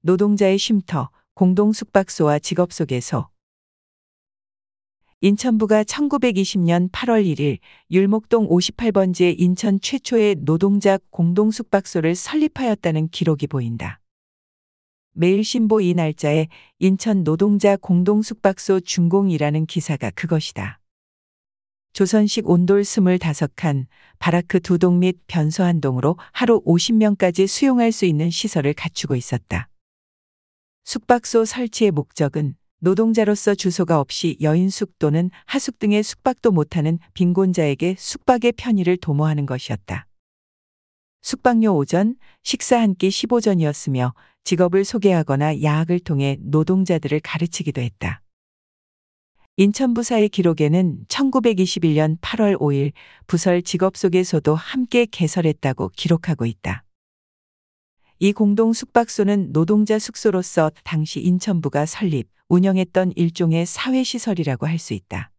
노동자의 쉼터, 공동 숙박소와 직업소개소. 인천부가 1920년 8월 1일 율목동 58번지에 인천 최초의 노동자 공동 숙박소를 설립하였다는 기록이 보인다. 매일신보 이 날짜에 인천 노동자 공동 숙박소 준공이라는 기사가 그것이다. 조선식 온돌 25칸, 바라크 두 동 및 변소 한 동으로 하루 50명까지 수용할 수 있는 시설을 갖추고 있었다. 숙박소 설치의 목적은 노동자로서 주소가 없이 여인숙 또는 하숙 등의 숙박도 못하는 빈곤자에게 숙박의 편의를 도모하는 것이었다. 숙박료 오전, 식사 한 끼 15전이었으며 직업을 소개하거나 야학을 통해 노동자들을 가르치기도 했다. 인천부사의 기록에는 1921년 8월 5일 부설 직업소개소도 함께 개설했다고 기록하고 있다. 이 공동 숙박소는 노동자 숙소로서 당시 인천부가 설립, 운영했던 일종의 사회시설이라고 할 수 있다.